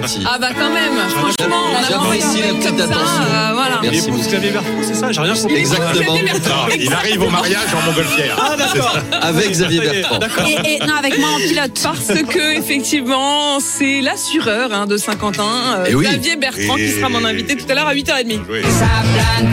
Gentil. Ah bah quand même, franchement, on a J'apprécie la comme petite ça, attention. euh, voilà. Merci vous. Xavier Bertrand, c'est ça J'ai rien compris. Exactement. Non, il arrive au mariage en montgolfière. Ah d'accord. Avec Xavier Bertrand. Et, et- non, avec moi en pilote, parce que effectivement, c'est l'assureur hein, de Saint-Quentin, euh, Eh oui. Xavier Bertrand, qui sera mon invité tout à l'heure à 8h30. Oui. Vous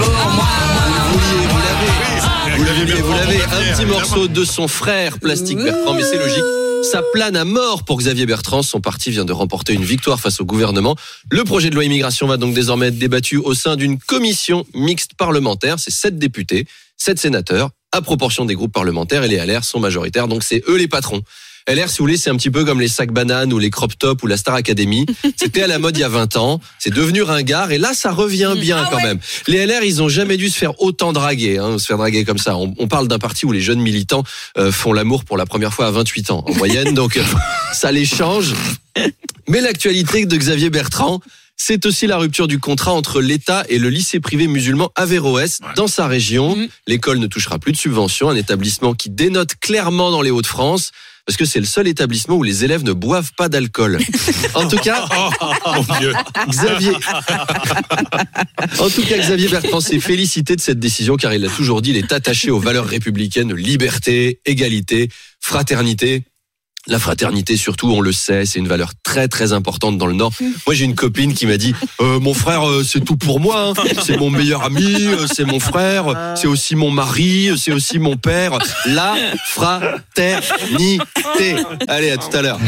vouliez, vous l'avez. Vous Xavier l'avez, vous Bertrand, l'avez. Un petit morceau de son frère, Plastique Bertrand, mais c'est logique. Ça plane à mort pour Xavier Bertrand. Son parti vient de remporter une victoire face au gouvernement. Le projet de loi immigration va donc désormais être débattu au sein d'une commission mixte parlementaire. C'est sept députés, sept sénateurs, à proportion des groupes parlementaires et les LR sont majoritaires. Donc c'est eux les patrons. LR, si vous voulez, c'est un petit peu comme les sacs bananes ou les crop tops ou la Star Academy. C'était à la mode il y a 20 ans. C'est devenu ringard et là, ça revient bien Ah quand ouais. même. Les LR, ils ont jamais dû se faire autant draguer, hein, se faire draguer comme ça. On, on parle d'un parti où les jeunes militants euh, font l'amour pour la première fois à 28 ans en moyenne, donc ça les change. Mais l'actualité de Xavier Bertrand, c'est aussi la rupture du contrat entre l'État et le lycée privé musulman Averroès dans sa région. Mhm. L'école ne touchera plus de subventions, un établissement qui dénote clairement dans les Hauts-de-France. Parce que c'est le seul établissement où les élèves ne boivent pas d'alcool. En tout cas, Mon Dieu. Xavier. en tout cas, Xavier Bertrand s'est félicité de cette décision car il a toujours dit il est attaché aux valeurs républicaines, liberté, égalité, fraternité. La fraternité, surtout, on le sait, c'est une valeur très très importante dans le Nord. Moi, j'ai une copine qui m'a dit euh, mon frère, euh, c'est tout pour moi. hein. C'est mon meilleur ami, euh, c'est mon frère, c'est aussi mon mari, c'est aussi mon père. La fraternité. Allez, à tout à l'heure.